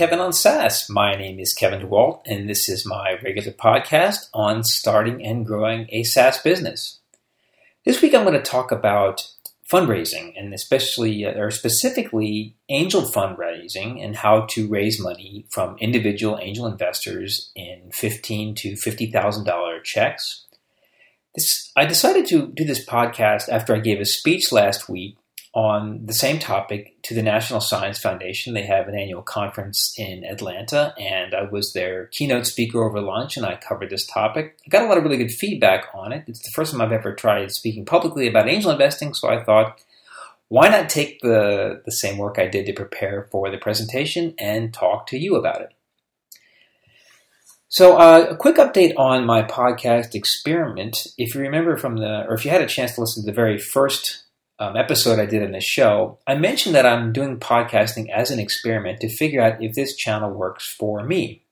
Kevin on SaaS. My name is Kevin DeWalt, and this is my regular podcast on starting and growing a SaaS business. This week I'm going to talk about fundraising, and especially uh, or specifically angel fundraising, and how to raise money from individual angel investors in fifteen to fifty thousand dollar checks. This, I decided to do this podcast after I gave a speech last week on the same topic to the National Science Foundation. They have an annual conference in Atlanta, and I was their keynote speaker over lunch, and I covered this topic. I got a lot of really good feedback on it. It's the first time I've ever tried speaking publicly about angel investing, so I thought, why not take the, the same work I did to prepare for the presentation and talk to you about it? So, uh, a quick update on my podcast experiment. If you remember from the, or if you had a chance to listen to the very first um, episode I did in the show, I mentioned that I'm doing podcasting as an experiment to figure out if this channel works for me.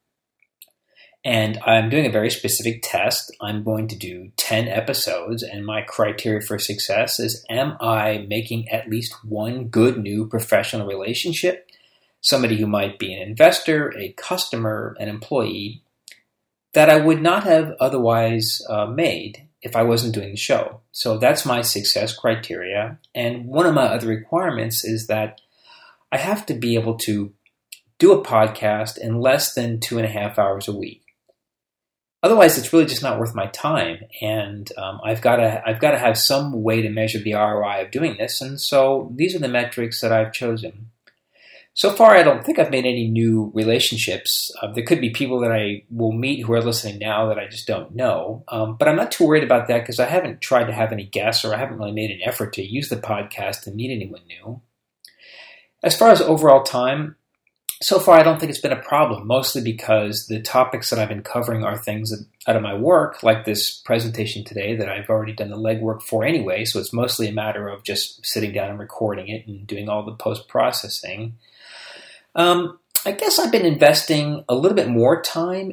And I'm doing a very specific test. I'm going to do 10 episodes, and my criteria for success is Am I making at least one good new professional relationship? Somebody who might be an investor, a customer, an employee that I would not have otherwise uh, made if I wasn't doing the show. So that's my success criteria. And one of my other requirements is that I have to be able to do a podcast in less than two and a half hours a week. Otherwise, it's really just not worth my time, and um, I've got to I've got to have some way to measure the ROI of doing this. And so these are the metrics that I've chosen. So far, I don't think I've made any new relationships. Uh, there could be people that I will meet who are listening now that I just don't know. Um, but I'm not too worried about that because I haven't tried to have any guests or I haven't really made an effort to use the podcast to meet anyone new. As far as overall time, so far I don't think it's been a problem, mostly because the topics that I've been covering are things that, out of my work, like this presentation today that I've already done the legwork for anyway. So it's mostly a matter of just sitting down and recording it and doing all the post processing. Um, I guess I've been investing a little bit more time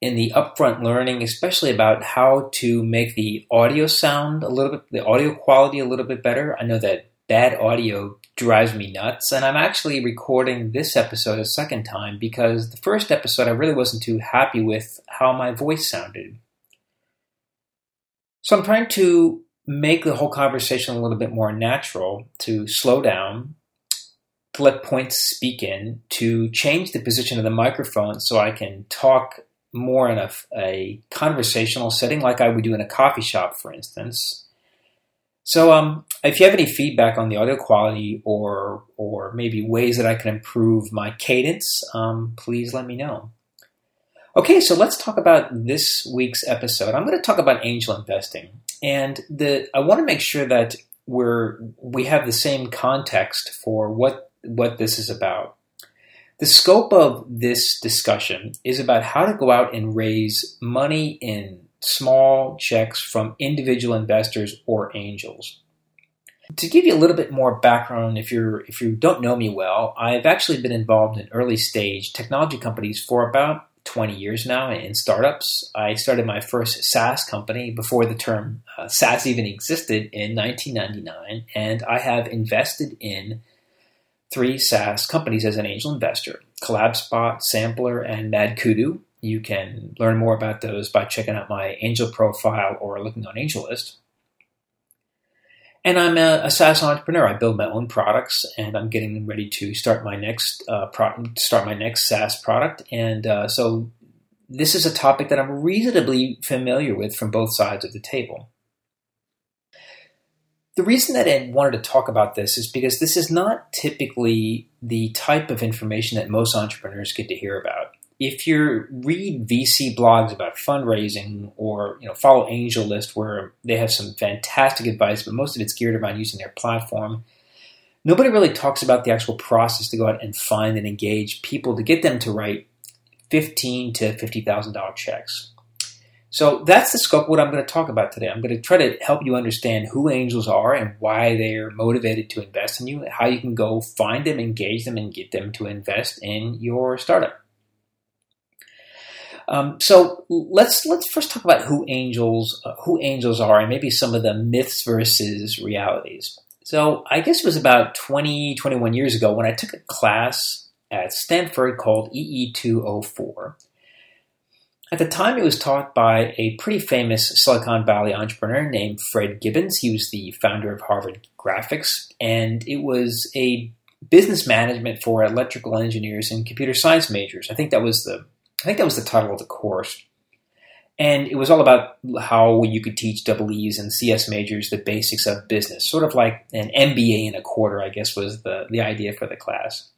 in the upfront learning, especially about how to make the audio sound a little bit, the audio quality a little bit better. I know that bad audio drives me nuts, and I'm actually recording this episode a second time because the first episode I really wasn't too happy with how my voice sounded. So I'm trying to make the whole conversation a little bit more natural, to slow down, to let points speak in, to change the position of the microphone so I can talk more in a, a conversational setting like I would do in a coffee shop, for instance. So, um, if you have any feedback on the audio quality or or maybe ways that I can improve my cadence, um, please let me know. Okay, so let's talk about this week's episode. I'm going to talk about angel investing, and the I want to make sure that we're we have the same context for what what this is about. The scope of this discussion is about how to go out and raise money in small checks from individual investors or angels. To give you a little bit more background, if you're if you don't know me well, I've actually been involved in early stage technology companies for about 20 years now in startups. I started my first SaaS company before the term uh, SaaS even existed in 1999, and I have invested in three SaaS companies as an angel investor CollabSpot, Sampler, and MadKudu. You can learn more about those by checking out my angel profile or looking on AngelList. And I'm a, a, SaaS entrepreneur. I build my own products, and I'm getting ready to start my next uh, pro- start my next SaaS product. And uh, so, this is a topic that I'm reasonably familiar with from both sides of the table. The reason that I wanted to talk about this is because this is not typically the type of information that most entrepreneurs get to hear about. If you read VC blogs about fundraising or you know follow AngelList where they have some fantastic advice, but most of it's geared around using their platform, nobody really talks about the actual process to go out and find and engage people to get them to write fifteen to fifty thousand dollar checks. So that's the scope of what I'm going to talk about today. I'm going to try to help you understand who angels are and why they're motivated to invest in you, how you can go find them, engage them, and get them to invest in your startup. Um, so let's let's first talk about who angels uh, who angels are and maybe some of the myths versus realities. So I guess it was about 20, 21 years ago when I took a class at Stanford called EE204. At the time, it was taught by a pretty famous Silicon Valley entrepreneur named Fred Gibbons. He was the founder of Harvard Graphics, and it was a business management for electrical engineers and computer science majors. I think that was the I think that was the title of the course. And it was all about how you could teach double E's and CS majors the basics of business, sort of like an MBA in a quarter, I guess was the, the idea for the class.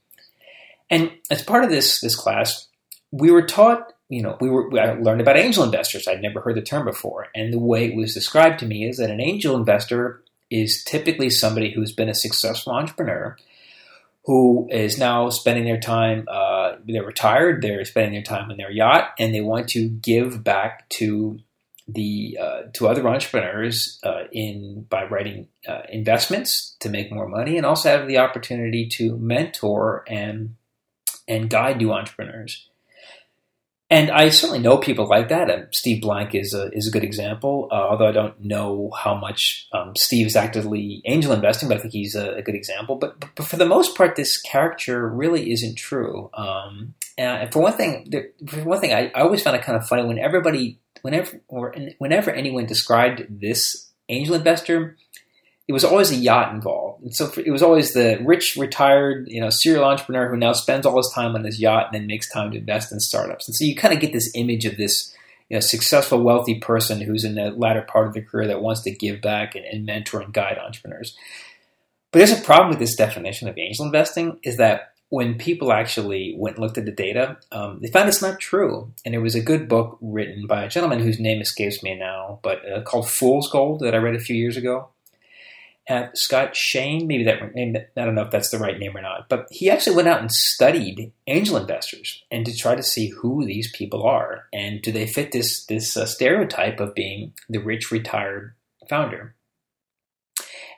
And as part of this, this class, we were taught, you know, we were we learned about angel investors. I'd never heard the term before. And the way it was described to me is that an angel investor is typically somebody who's been a successful entrepreneur who is now spending their time, uh, they're retired, they're spending their time on their yacht, and they want to give back to the uh, to other entrepreneurs uh, in by writing uh, investments to make more money, and also have the opportunity to mentor and and guide new entrepreneurs. And I certainly know people like that. And Steve Blank is a, is a good example, uh, although I don't know how much um, Steve is actively angel investing, but I think he's a, a good example. But, but, for the most part, this caricature really isn't true. Um, and for one thing, for one thing, I, I, always found it kind of funny when everybody, whenever, or whenever anyone described this angel investor, it was always a yacht involved. And so it was always the rich, retired, you know, serial entrepreneur who now spends all his time on his yacht and then makes time to invest in startups. And so you kind of get this image of this you know, successful, wealthy person who's in the latter part of their career that wants to give back and, and mentor and guide entrepreneurs. But there's a problem with this definition of angel investing is that when people actually went and looked at the data, um, they found it's not true. And there was a good book written by a gentleman whose name escapes me now, but uh, called Fool's Gold that I read a few years ago at Scott Shane, maybe that name, I don't know if that's the right name or not, but he actually went out and studied angel investors and to try to see who these people are and do they fit this this uh, stereotype of being the rich retired founder.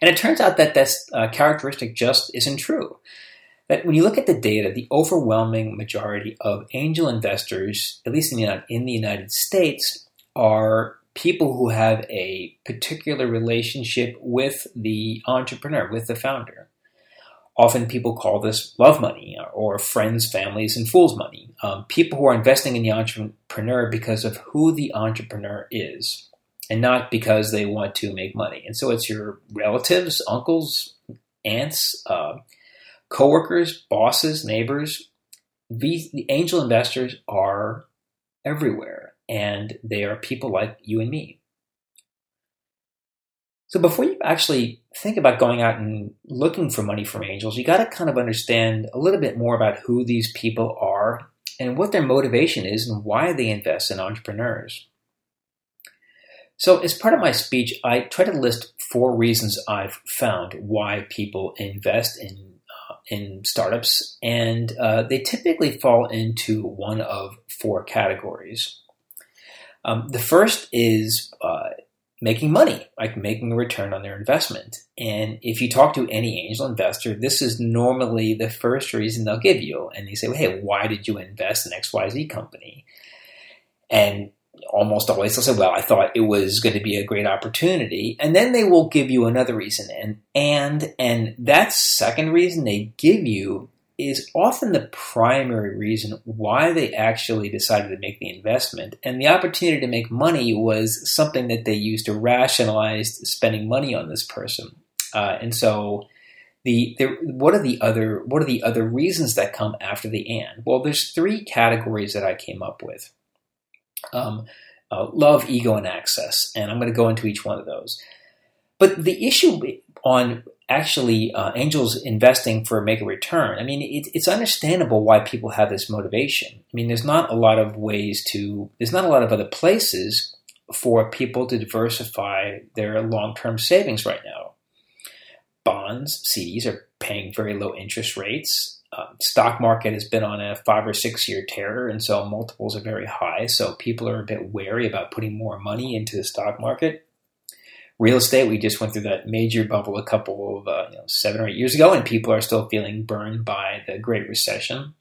And it turns out that this uh, characteristic just isn't true. That when you look at the data, the overwhelming majority of angel investors, at least in the, in the United States, are people who have a particular relationship with the entrepreneur, with the founder. Often people call this love money or friends, families, and fools money. Um, people who are investing in the entrepreneur because of who the entrepreneur is and not because they want to make money. And so it's your relatives, uncles, aunts, uh, coworkers, bosses, neighbors. The angel investors are everywhere and they are people like you and me. So before you actually think about going out and looking for money from angels, you got to kind of understand a little bit more about who these people are and what their motivation is and why they invest in entrepreneurs. So, as part of my speech, I try to list four reasons I've found why people invest in uh, in startups, and uh, they typically fall into one of four categories. Um, the first is uh, making money, like making a return on their investment. And if you talk to any angel investor, this is normally the first reason they'll give you. And they say, well, hey, why did you invest in XYZ company? And almost always they'll say, well, I thought it was going to be a great opportunity. And then they will give you another reason. And, and, and that second reason they give you is often the primary reason why they actually decided to make the investment. And the opportunity to make money was something that they used to rationalize spending money on this person. Uh, and so, the, the, what are the other what are the other reasons that come after the and? Well, there's three categories that I came up with: um, uh, love, ego, and access. And I'm going to go into each one of those. But the issue on actually uh, angels investing for make a return. I mean, it, it's understandable why people have this motivation. I mean, there's not a lot of ways to, there's not a lot of other places for people to diversify their long term savings right now. Bonds, CDs are paying very low interest rates. Uh, stock market has been on a five or six year tear, and so multiples are very high. So people are a bit wary about putting more money into the stock market real estate, we just went through that major bubble a couple of uh, you know, seven or eight years ago, and people are still feeling burned by the Great Recession.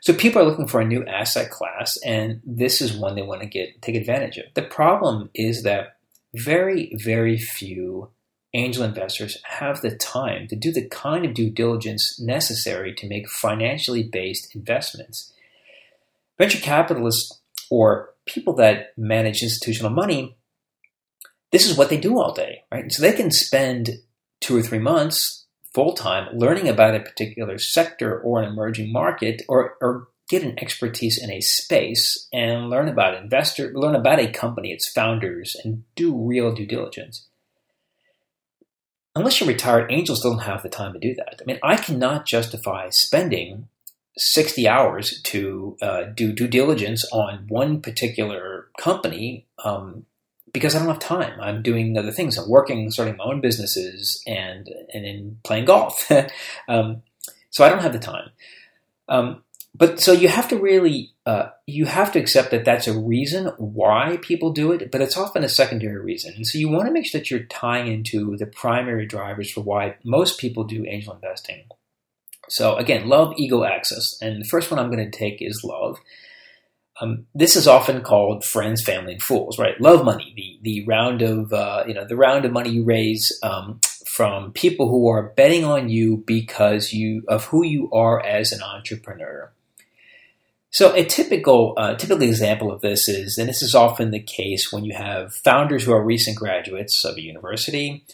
So people are looking for a new asset class, and this is one they want to get take advantage of. The problem is that very, very few angel investors have the time to do the kind of due diligence necessary to make financially based investments. Venture capitalists or people that manage institutional money, this is what they do all day, right? so they can spend two or three months full time learning about a particular sector or an emerging market or, or get an expertise in a space and learn about investor, learn about a company, its founders, and do real due diligence. Unless you're retired, angels don't have the time to do that. I mean, I cannot justify spending 60 hours to uh, do due diligence on one particular company um, because I don't have time. I'm doing other things. I'm working, starting my own businesses, and and in playing golf. um, so I don't have the time. Um, but so you have to really uh, you have to accept that that's a reason why people do it, but it's often a secondary reason. And so you want to make sure that you're tying into the primary drivers for why most people do angel investing. So again, love, ego, access, and the first one I'm going to take is love. Um, this is often called friends, family, and fools, right? Love money, the the round of uh, you know the round of money you raise um, from people who are betting on you because you of who you are as an entrepreneur. So a typical uh, typical example of this is, and this is often the case when you have founders who are recent graduates of a university,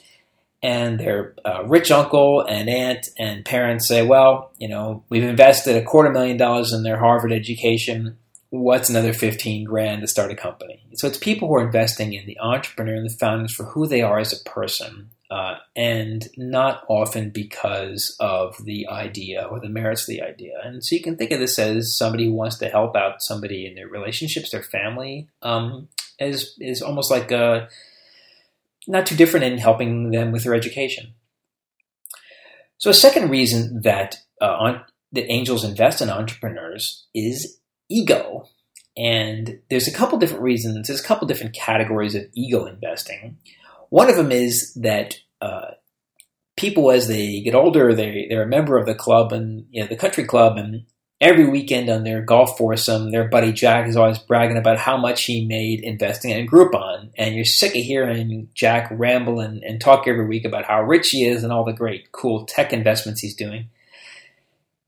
and their uh, rich uncle and aunt and parents say, "Well, you know, we've invested a quarter million dollars in their Harvard education. What's another fifteen grand to start a company?" So it's people who are investing in the entrepreneur and the founders for who they are as a person, uh, and not often because of the idea or the merits of the idea. And so you can think of this as somebody who wants to help out somebody in their relationships, their family, um, is is almost like a, not too different in helping them with their education. So a second reason that uh, on, that angels invest in entrepreneurs is ego. And there's a couple different reasons. There's a couple different categories of ego investing. One of them is that uh, people, as they get older, they they're a member of the club and you know the country club, and every weekend on their golf foursome, their buddy Jack is always bragging about how much he made investing in Groupon, and you're sick of hearing Jack ramble and, and talk every week about how rich he is and all the great, cool tech investments he's doing,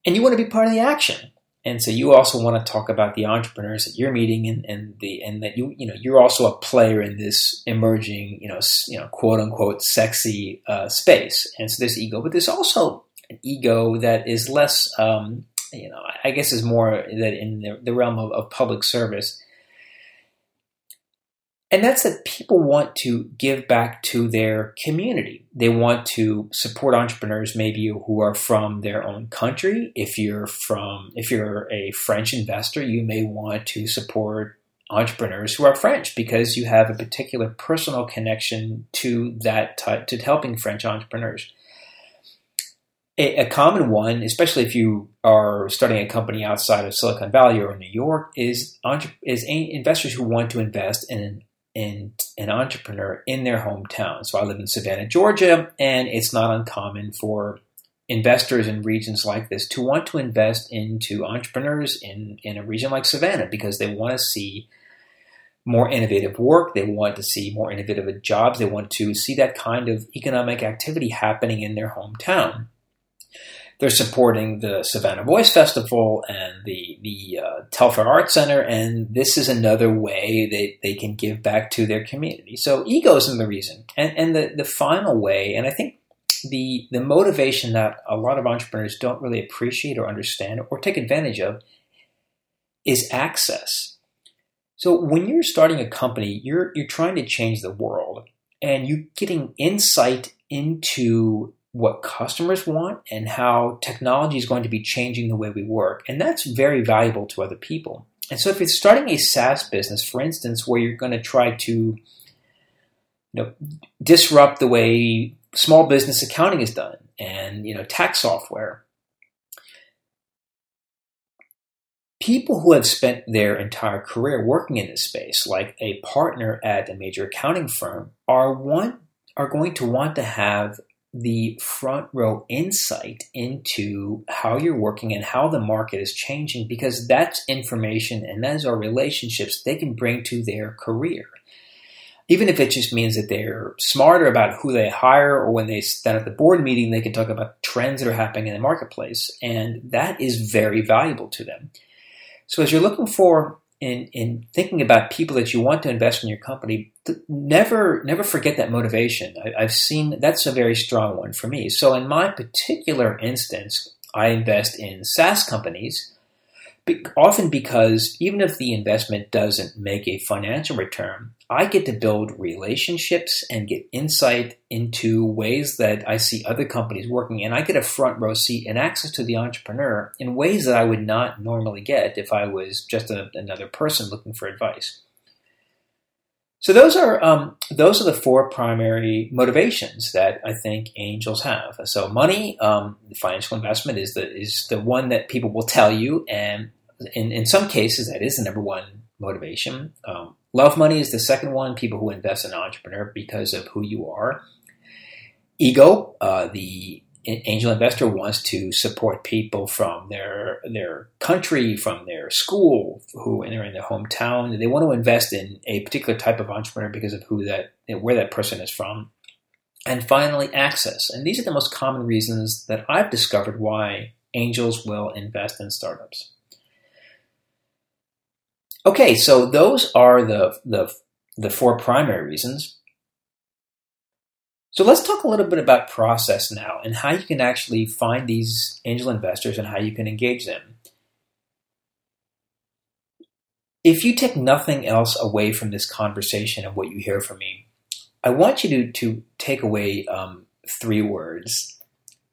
and you want to be part of the action. And so you also want to talk about the entrepreneurs that you're meeting and, and the and that you you know you're also a player in this emerging you know you know quote unquote sexy uh, space. And so there's ego, but there's also an ego that is less um, you know I guess is more that in the, the realm of, of public service and that's that people want to give back to their community. They want to support entrepreneurs maybe who are from their own country. If you're from if you're a French investor, you may want to support entrepreneurs who are French because you have a particular personal connection to that type, to helping French entrepreneurs. A, a, common one, especially if you are starting a company outside of Silicon Valley or New York, is is investors who want to invest in in an entrepreneur in their hometown. So I live in Savannah, Georgia, and it's not uncommon for investors in regions like this to want to invest into entrepreneurs in, in a region like Savannah because they want to see more innovative work, they want to see more innovative jobs, they want to see that kind of economic activity happening in their hometown. They're supporting the Savannah Voice Festival and the the uh, Telfair Art Center, and this is another way that they can give back to their community. So ego isn't the reason, and and the the final way, and I think the the motivation that a lot of entrepreneurs don't really appreciate or understand or take advantage of is access. So when you're starting a company, you're you're trying to change the world, and you're getting insight into what customers want and how technology is going to be changing the way we work. And that's very valuable to other people. And so if you're starting a SaaS business, for instance, where you're going to try to you know, disrupt the way small business accounting is done and you know tax software, people who have spent their entire career working in this space, like a partner at a major accounting firm, are want are going to want to have the front row insight into how you're working and how the market is changing because that's information and those are relationships they can bring to their career. even if it just means that they're smarter about who they hire or when they stand at the board meeting, they can talk about trends that are happening in the marketplace. And that is very valuable to them. So as you're looking for in, in thinking about people that you want to invest in your company, never never forget that motivation. I, I've seen that's a very strong one for me. So in my particular instance, I invest in SaaS companies often because even if the investment doesn't make a financial return, I get to build relationships and get insight into ways that I see other companies working, and I get a front row seat and access to the entrepreneur in ways that I would not normally get if I was just a, another person looking for advice. So those are um, those are the four primary motivations that I think angels have. So money, um, financial investment is the is the one that people will tell you, and in, in some cases, that is the number one motivation. Um, love money is the second one. People who invest in entrepreneur because of who you are. Ego, uh, the angel investor wants to support people from their their country, from their school, who and they're in their hometown. They want to invest in a particular type of entrepreneur because of who that where that person is from. And finally, access. And these are the most common reasons that I've discovered why angels will invest in startups. Okay, so those are the, the, the four primary reasons. So let's talk a little bit about process now and how you can actually find these angel investors and how you can engage them. If you take nothing else away from this conversation of what you hear from me, I want you to, to take away um, three words.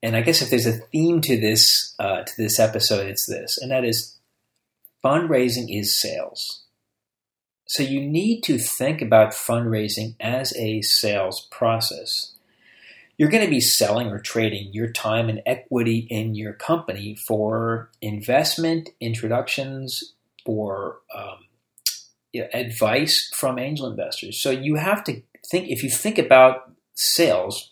And I guess if there's a theme to this uh, to this episode, it's this, and that is fundraising is sales. So you need to think about fundraising as a sales process. You're going to be selling or trading your time and equity in your company for investment, introductions, or um, advice from angel investors. So you have to think, if you think about sales,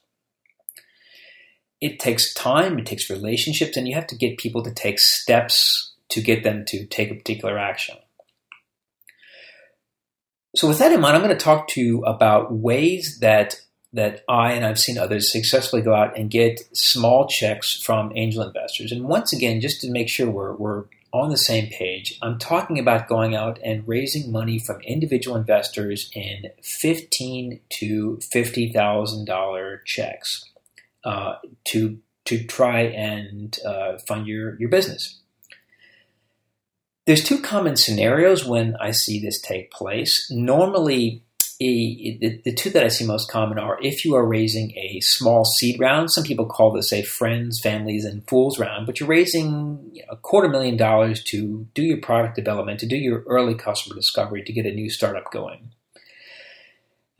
it takes time, it takes relationships, and you have to get people to take steps to get them to take a particular action. So with that in mind, I'm going to talk to you about ways that that I and I've seen others successfully go out and get small checks from angel investors. And once again, just to make sure we're, we're on the same page, I'm talking about going out and raising money from individual investors in fifteen to fifty thousand dollar checks uh, to to try and uh, fund your your business. There's two common scenarios when I see this take place. Normally, the, two that I see most common are if you are raising a small seed round. Some people call this a friends, families, and fools round, but you're raising a quarter million dollars to do your product development, to do your early customer discovery, to get a new startup going.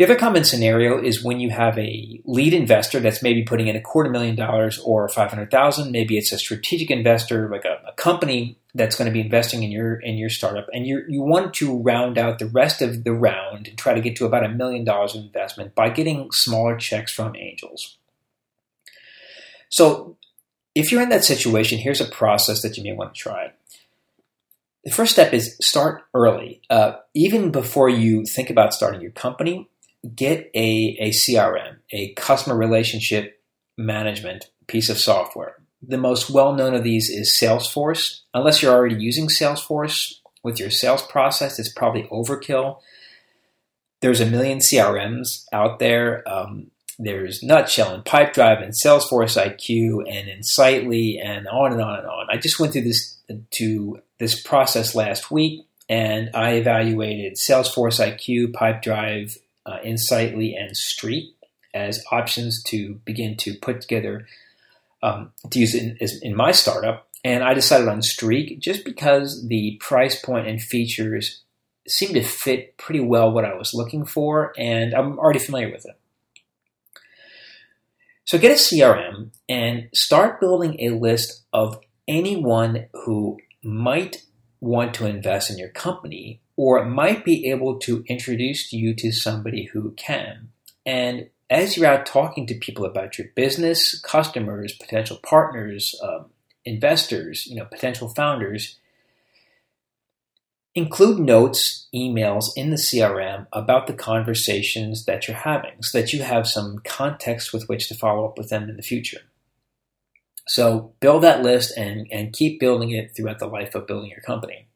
The other common scenario is when you have a lead investor that's maybe putting in a quarter million dollars or 500,000. Maybe it's a strategic investor, like a, a, company that's going to be investing in your, in your startup. And you you want to round out the rest of the round and try to get to about a million dollars of investment by getting smaller checks from angels. So if you're in that situation, here's a process that you may want to try. The first step is start early. Uh, even before you think about starting your company, get a, a CRM, a customer relationship management piece of software. The most well known of these is Salesforce. Unless you're already using Salesforce with your sales process, it's probably overkill. There's a million CRMs out there. Um, there's Nutshell and Pipedrive and Salesforce IQ and Insightly and on and on and on. I just went through this to this process last week and I evaluated Salesforce IQ, Pipedrive, uh, Insightly, and Streak as options to begin to put together um, to use in, in my startup. And I decided on Streak just because the price point and features seemed to fit pretty well what I was looking for, and I'm already familiar with it. So get a CRM and start building a list of anyone who might want to invest in your company or might be able to introduce you to somebody who can. And as you're out talking to people about your business, customers, potential partners, um, investors, you know, potential founders, Include notes, emails in the CRM about the conversations that you're having so that you have some context with which to follow up with them in the future. So build that list and, and keep building it throughout the life of building your company.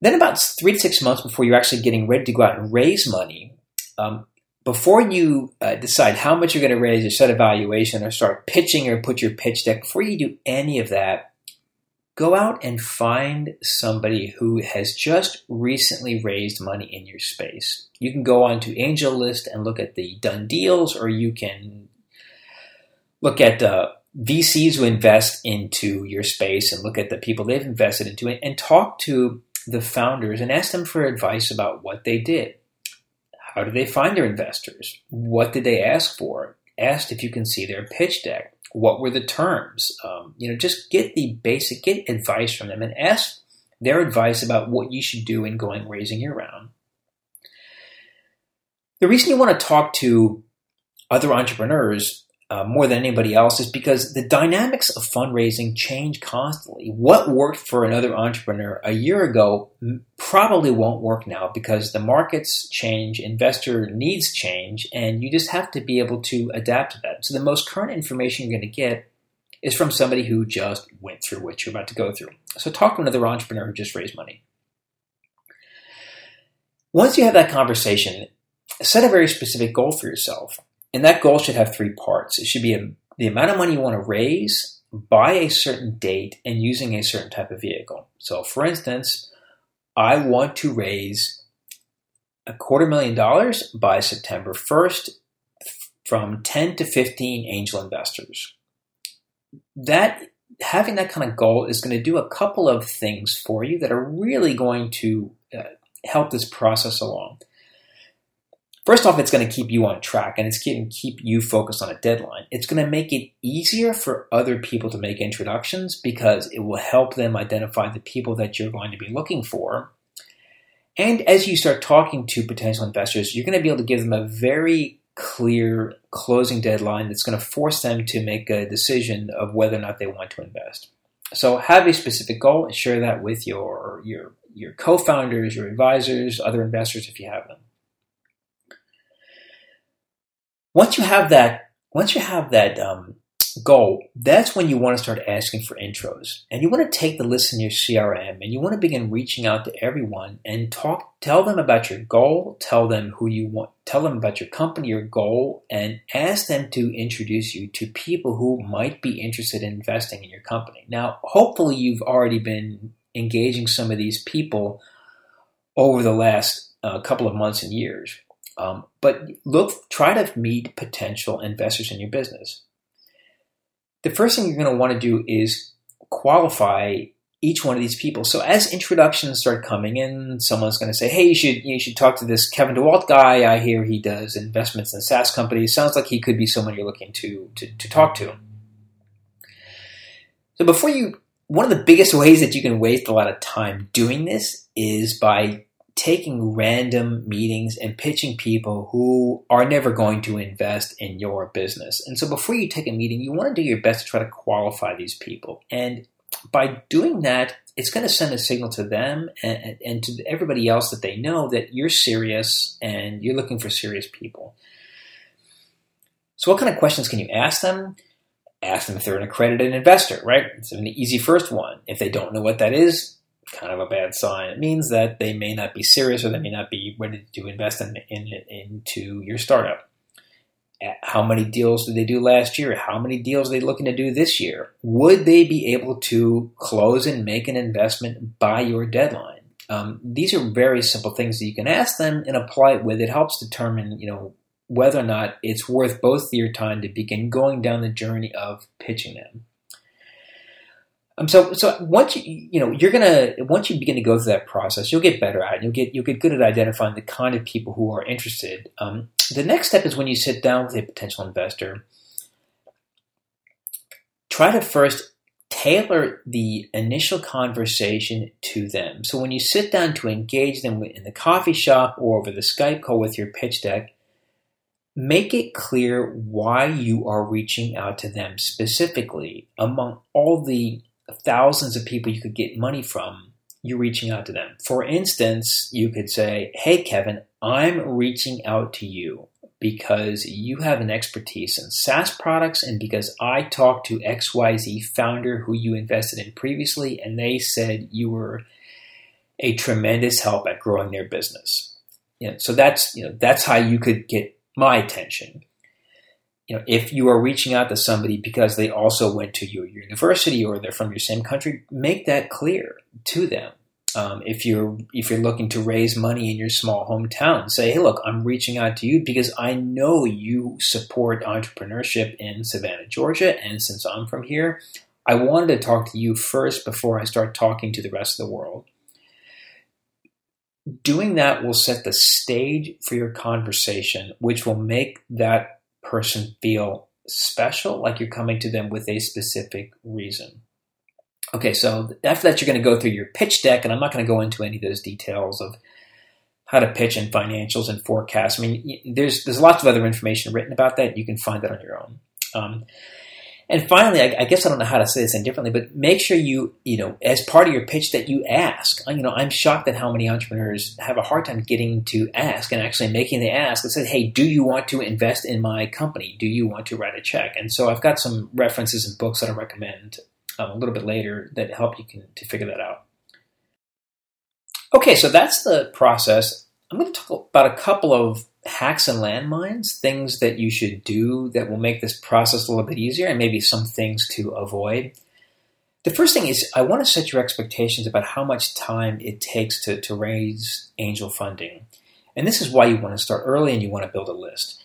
Then, about three to six months before you're actually getting ready to go out and raise money, um, before you uh, decide how much you're going to raise or set a valuation or start pitching or put your pitch deck, before you do any of that, go out and find somebody who has just recently raised money in your space. You can go on onto AngelList and look at the done deals, or you can look at uh, VCs who invest into your space and look at the people they've invested into it and talk to the founders and ask them for advice about what they did. How did they find their investors? What did they ask for? Asked if you can see their pitch deck. What were the terms? Um, you know, just get the basic, get advice from them and ask their advice about what you should do in going raising your round. The reason you want to talk to other entrepreneurs uh, more than anybody else is because the dynamics of fundraising change constantly. What worked for another entrepreneur a year ago probably won't work now because the markets change, investor needs change, and you just have to be able to adapt to that. So the most current information you're going to get is from somebody who just went through what you're about to go through. So talk to another entrepreneur who just raised money. Once you have that conversation, set a very specific goal for yourself. And that goal should have three parts. It should be a, the amount of money you want to raise by a certain date and using a certain type of vehicle. So, for instance, I want to raise a quarter million dollars by September 1st from 10 to 15 angel investors. That having that kind of goal is going to do a couple of things for you that are really going to uh, help this process along. First off, it's going to keep you on track and it's going to keep you focused on a deadline. It's going to make it easier for other people to make introductions because it will help them identify the people that you're going to be looking for. And as you start talking to potential investors, you're going to be able to give them a very clear closing deadline that's going to force them to make a decision of whether or not they want to invest. So have a specific goal and share that with your your your co-founders, your advisors, other investors if you have them once you have that, once you have that um, goal, that's when you want to start asking for intros. And you want to take the list in your CRM and you want to begin reaching out to everyone and talk, tell them about your goal, tell them who you want, tell them about your company, your goal, and ask them to introduce you to people who might be interested in investing in your company. Now, hopefully you've already been engaging some of these people over the last uh, couple of months and years. Um, but look, try to meet potential investors in your business. The first thing you're going to want to do is qualify each one of these people. So as introductions start coming in, someone's going to say, "Hey, you should you should talk to this Kevin DeWalt guy. I hear he does investments in SaaS companies. Sounds like he could be someone you're looking to to, to talk to." So before you, one of the biggest ways that you can waste a lot of time doing this is by taking random meetings and pitching people who are never going to invest in your business. And so before you take a meeting, you want to do your best to try to qualify these people. And by doing that, it's going to send a signal to them and, and, to everybody else that they know that you're serious and you're looking for serious people. So, what kind of questions can you ask them? Ask them if they're an accredited investor, right? It's an easy first one. If they don't know what that is, kind of a bad sign. It means that they may not be serious or they may not be ready to invest in, in, into your startup. How many deals did they do last year? How many deals are they looking to do this year? Would they be able to close and make an investment by your deadline? Um, these are very simple things that you can ask them and apply it with. It helps determine, you know, whether or not it's worth both your time to begin going down the journey of pitching them. Um, so, so once you, you know, you're gonna once you begin to go through that process, you'll get better at it. You'll get you'll get good at identifying the kind of people who are interested. Um, the next step is when you sit down with a potential investor. Try to first tailor the initial conversation to them. So when you sit down to engage them in the coffee shop or over the Skype call with your pitch deck, make it clear why you are reaching out to them specifically among all the thousands of people you could get money from, you're reaching out to them. For instance, you could say, Hey, Kevin, I'm reaching out to you because you have an expertise in SaaS products and because I talked to XYZ founder who you invested in previously and they said you were a tremendous help at growing their business. Know, so that's you know that's how you could get my attention. You know, if you are reaching out to somebody because they also went to your university or they're from your same country, make that clear to them. Um, if you're if you're looking to raise money in your small hometown, say, "Hey, look, I'm reaching out to you because I know you support entrepreneurship in Savannah, Georgia, and since I'm from here, I wanted to talk to you first before I start talking to the rest of the world." Doing that will set the stage for your conversation, which will make that person feel special, like you're coming to them with a specific reason. Okay, so after that, you're going to go through your pitch deck, and I'm not going to go into any of those details of how to pitch and financials and forecasts. I mean, there's there's lots of other information written about that. You can find that on your own. Um, and finally, I, I, guess I don't know how to say this indifferently, but make sure you, you know, as part of your pitch that you ask. You know, I'm shocked at how many entrepreneurs have a hard time getting to ask and actually making the ask that says, "Hey, do you want to invest in my company? Do you want to write a check?" And so I've got some references and books that I recommend um, a little bit later that help you can, to figure that out. Okay, so that's the process. I'm going to talk about a couple of hacks and landmines, things that you should do that will make this process a little bit easier, and maybe some things to avoid. The first thing is I want to set your expectations about how much time it takes to, to raise angel funding. And this is why you want to start early and you want to build a list.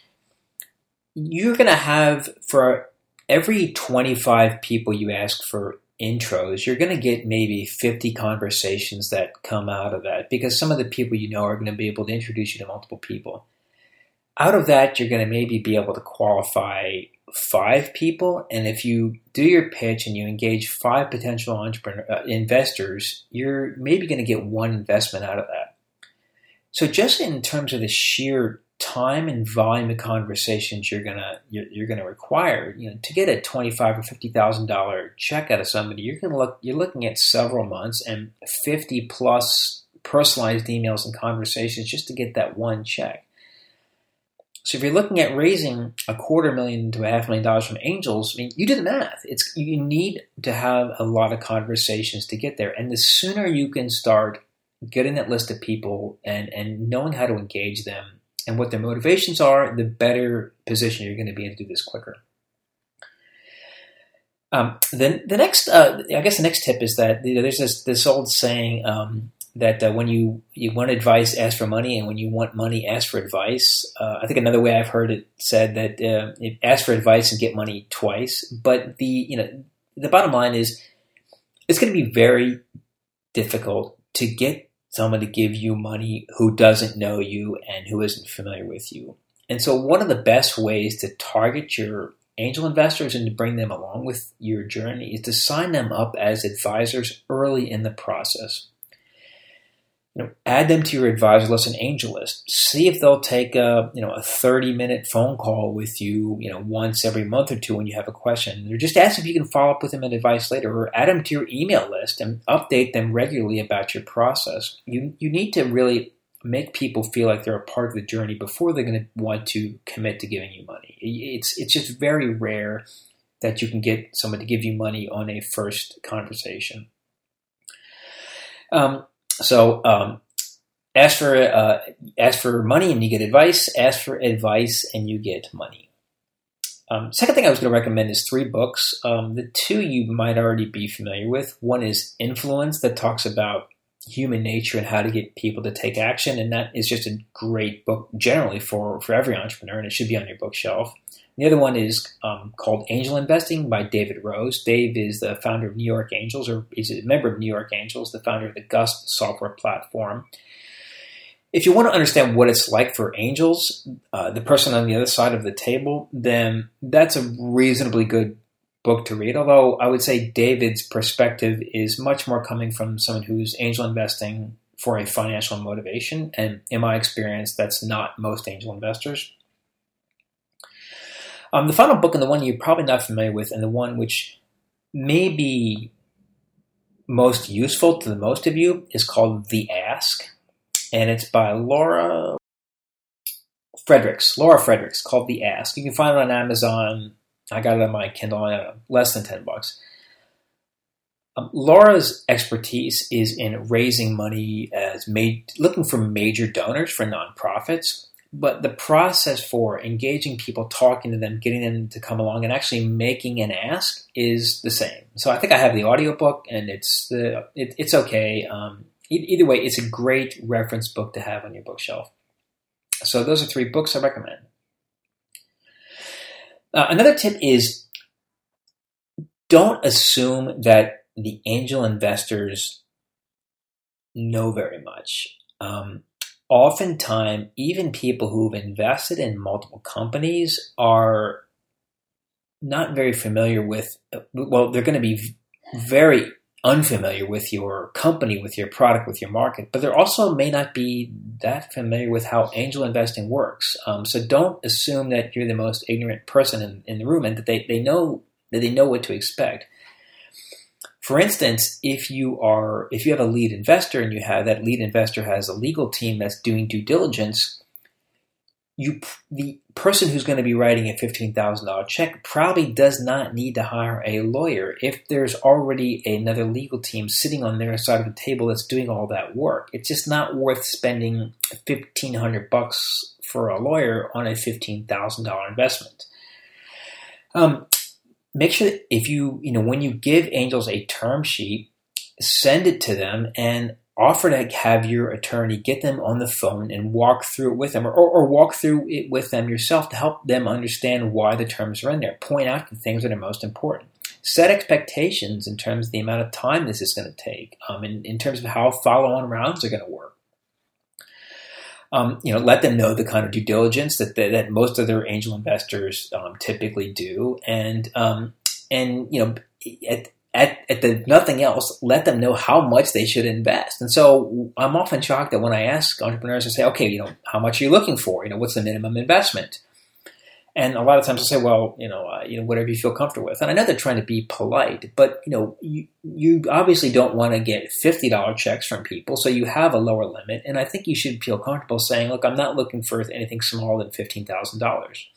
You're going to have, for every 25 people you ask for intros, you're going to get maybe 50 conversations that come out of that because some of the people you know are going to be able to introduce you to multiple people. Out of that, you're going to maybe be able to qualify five people. And if you do your pitch and you engage five potential entrepreneur uh, investors, you're maybe going to get one investment out of that. So just in terms of the sheer time and volume of conversations you're gonna you're, you're gonna require. You know, to get a twenty five or fifty thousand dollar check out of somebody, you're gonna look you're looking at several months and fifty plus personalized emails and conversations just to get that one check. So if you're looking at raising a quarter million to a half million dollars from angels, I mean, you do the math. It's you need to have a lot of conversations to get there, and the sooner you can start getting that list of people and and knowing how to engage them and what their motivations are, the better position you're going to be in to do this quicker. Um, then the next, uh, I guess the next tip is that you know, there's this, this old saying um, that uh, when you, you want advice, ask for money, and when you want money, ask for advice. Uh, I think another way I've heard it said that uh, ask for advice and get money twice. But the you know the bottom line is it's going to be very difficult to get someone to give you money who doesn't know you and who isn't familiar with you. And so, one of the best ways to target your angel investors and to bring them along with your journey is to sign them up as advisors early in the process you know, add them to your advisor list and angel list. See if they'll take a you know a thirty minute phone call with you, you know, once every month or two when you have a question. Or just ask if you can follow up with them in advice later, or add them to your email list and update them regularly about your process. You you need to really make people feel like they're a part of the journey before they're going to want to commit to giving you money. It's it's just very rare that you can get someone to give you money on a first conversation. Um, so um, ask for uh, ask for money and you get advice. Ask for advice and you get money. Um, second thing I was going to recommend is three books. Um, the two you might already be familiar with. One is Influence, that talks about human nature and how to get people to take action, and that is just a great book generally for for every entrepreneur, and it should be on your bookshelf. The other one is um, called Angel Investing by David Rose. Dave is the founder of New York Angels, or he's a member of New York Angels, the founder of the Gust software platform. If you want to understand what it's like for angels, uh, the person on the other side of the table, then that's a reasonably good book to read. Although I would say David's perspective is much more coming from someone who's angel investing for a financial motivation. And in my experience, that's not most angel investors. Um, the final book, and the one you're probably not familiar with, and the one which may be most useful to the most of you is called The Ask, and it's by Laura Fredricks. Laura Fredricks, called The Ask. You can find it on Amazon. I got it on my Kindle, uh, less than 10 bucks. Um, Laura's expertise is in raising money as made, looking for major donors for nonprofits but the process for engaging people, talking to them, getting them to come along, and actually making an ask is the same. So I think I have the audiobook, and it's the it, it's okay. Um, either way, it's a great reference book to have on your bookshelf. So those are three books I recommend. Uh, another tip is don't assume that the angel investors know very much. Um, oftentimes, even people who've invested in multiple companies are not very familiar with, well, they're going to be very unfamiliar with your company, with your product, with your market, but they also may not be that familiar with how angel investing works. Um, so don't assume that you're the most ignorant person in, in the room and that they, they know that they know what to expect. For instance, if you are if you have a lead investor and you have that lead investor has a legal team that's doing due diligence, you the person who's going to be writing a $15,000 check probably does not need to hire a lawyer if there's already another legal team sitting on their side of the table that's doing all that work. It's just not worth spending 1500 bucks for a lawyer on a $15,000 investment. Um, make sure that if you, you know, when you give angels a term sheet, send it to them and offer to have your attorney get them on the phone and walk through it with them or, or, walk through it with them yourself to help them understand why the terms are in there. Point out the things that are most important. Set expectations in terms of the amount of time this is going to take, um, in, in terms of how follow-on rounds are going to work. Um, you know, let them know the kind of due diligence that that, that most of their angel investors um, typically do, and um, and you know, at, at, at the nothing else, let them know how much they should invest. And so I'm often shocked that when I ask entrepreneurs to say, okay, you know, how much are you looking for? You know, what's the minimum investment? And a lot of times I say, well, you know, uh, you know, whatever you feel comfortable with. And I know they're trying to be polite, but you know, you, you obviously don't want to get fifty dollar checks from people, so you have a lower limit. And I think you should feel comfortable saying, look, I'm not looking for anything smaller than fifteen thousand dollars.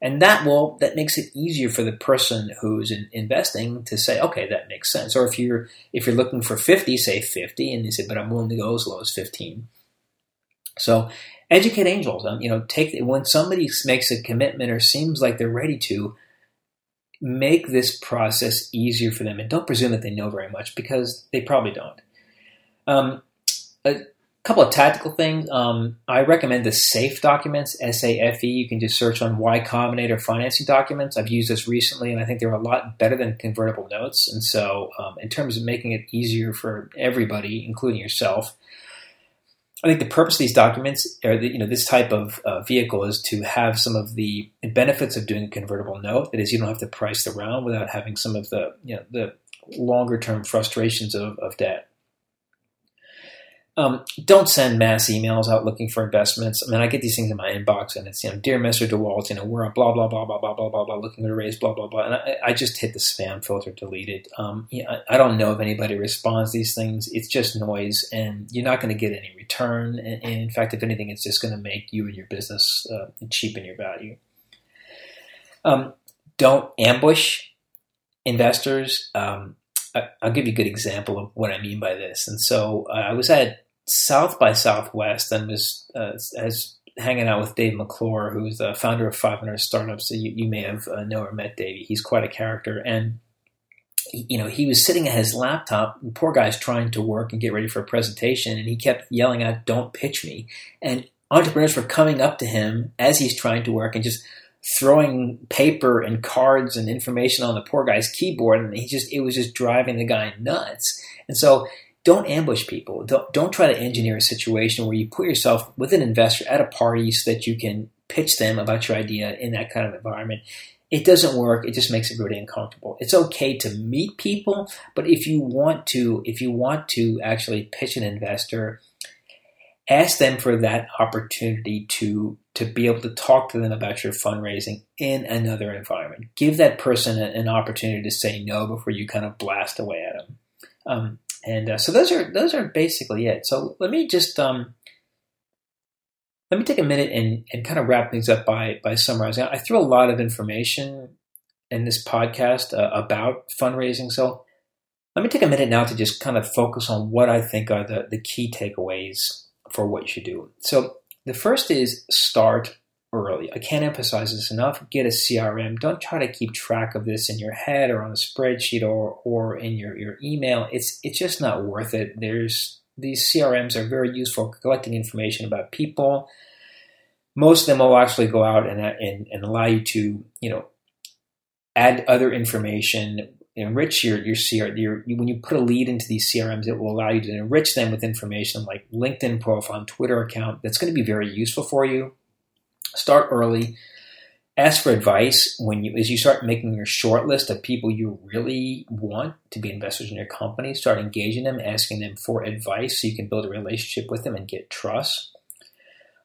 And that will that makes it easier for the person who's in, investing to say, okay, that makes sense. Or if you're if you're looking for fifty, say fifty, and you say, but I'm willing to go as low as fifteen. So educate angels. Um, you know, take when somebody makes a commitment or seems like they're ready to, make this process easier for them, and don't presume that they know very much because they probably don't. Um, a couple of tactical things. Um, I recommend the SAFE documents, S A F E. You can just search on Y Combinator financing documents. I've used this recently, and I think they're a lot better than convertible notes. And so, um, in terms of making it easier for everybody, including yourself, I think the purpose of these documents, or the, you know, this type of uh, vehicle, is to have some of the benefits of doing a convertible note. That is, you don't have to price the round without having some of the you know the longer term frustrations of, of debt. Um, don't send mass emails out looking for investments. I mean, I get these things in my inbox, and it's you know, dear Mr. DeWalt, you know, we're a blah blah blah blah blah blah blah blah looking to raise blah blah blah, and I, I just hit the spam filter, delete it. Um, you know, I, I, don't know if anybody responds these things. It's just noise, and you're not going to get any return. And, and, in fact, if anything, it's just going to make you and your business uh, cheapen your value. Um, don't ambush investors. Um, I, will give you a good example of what I mean by this. And so uh, I was at South by Southwest and was uh, as hanging out with Dave McClure, who's the founder of 500 Startups. So you, you may have uh, know or met Dave. He's quite a character, and you know he was sitting at his laptop. The poor guy's trying to work and get ready for a presentation, and he kept yelling out, "Don't pitch me!" And entrepreneurs were coming up to him as he's trying to work and just throwing paper and cards and information on the poor guy's keyboard, and he just it was just driving the guy nuts. And so don't ambush people. Don't, don't try to engineer a situation where you put yourself with an investor at a party so that you can pitch them about your idea in that kind of environment. It doesn't work. It just makes it really uncomfortable. It's okay to meet people, but if you want to, if you want to actually pitch an investor, ask them for that opportunity to to be able to talk to them about your fundraising in another environment. Give that person an opportunity to say no before you kind of blast away at them. Um, And uh, so those are those are basically it. So let me just um, let me take a minute and, and kind of wrap things up by by summarizing. I threw a lot of information in this podcast uh, about fundraising. So let me take a minute now to just kind of focus on what I think are the, the key takeaways for what you should do. So the first is start early. I can't emphasize this enough. Get a CRM. Don't try to keep track of this in your head or on a spreadsheet or, or in your, your email. It's it's just not worth it. There's these CRMs are very useful for collecting information about people. Most of them will actually go out and, and, and allow you to, you know, add other information, enrich your your CR. Your, when you put a lead into these CRMs, it will allow you to enrich them with information like LinkedIn profile, Twitter account. That's going to be very useful for you. Start early. Ask for advice when you as you start making your short list of people you really want to be investors in your company. Start engaging them, asking them for advice so you can build a relationship with them and get trust.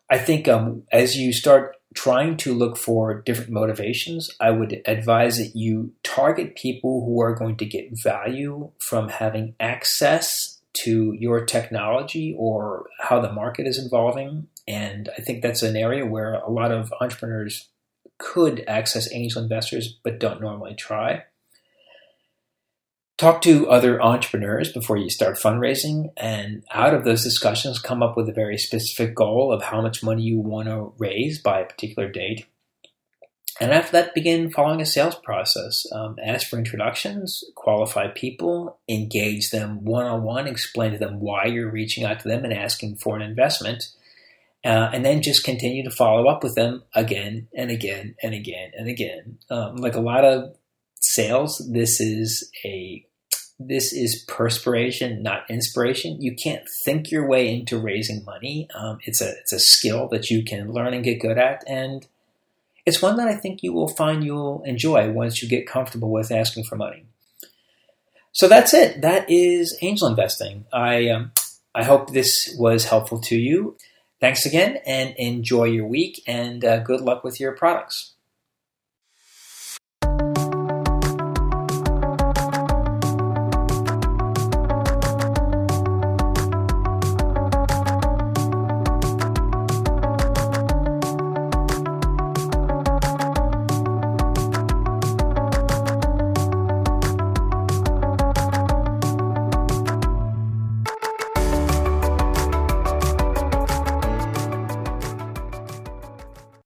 I think um, as you start trying to look for different motivations, I would advise that you target people who are going to get value from having access to your technology or how the market is evolving. And I think that's an area where a lot of entrepreneurs could access angel investors but don't normally try. Talk to other entrepreneurs before you start fundraising, and out of those discussions, come up with a very specific goal of how much money you want to raise by a particular date. And after that, begin following a sales process. Um, ask for introductions, qualify people, engage them one on one, explain to them why you're reaching out to them and asking for an investment. Uh, and then just continue to follow up with them again and again and again and again. Um, like a lot of sales, this is a this is perspiration, not inspiration. You can't think your way into raising money. Um, it's a it's a skill that you can learn and get good at, and it's one that I think you will find you'll enjoy once you get comfortable with asking for money. So that's it. That is angel investing. I um, I hope this was helpful to you. Thanks again, and enjoy your week, and uh, good luck with your products.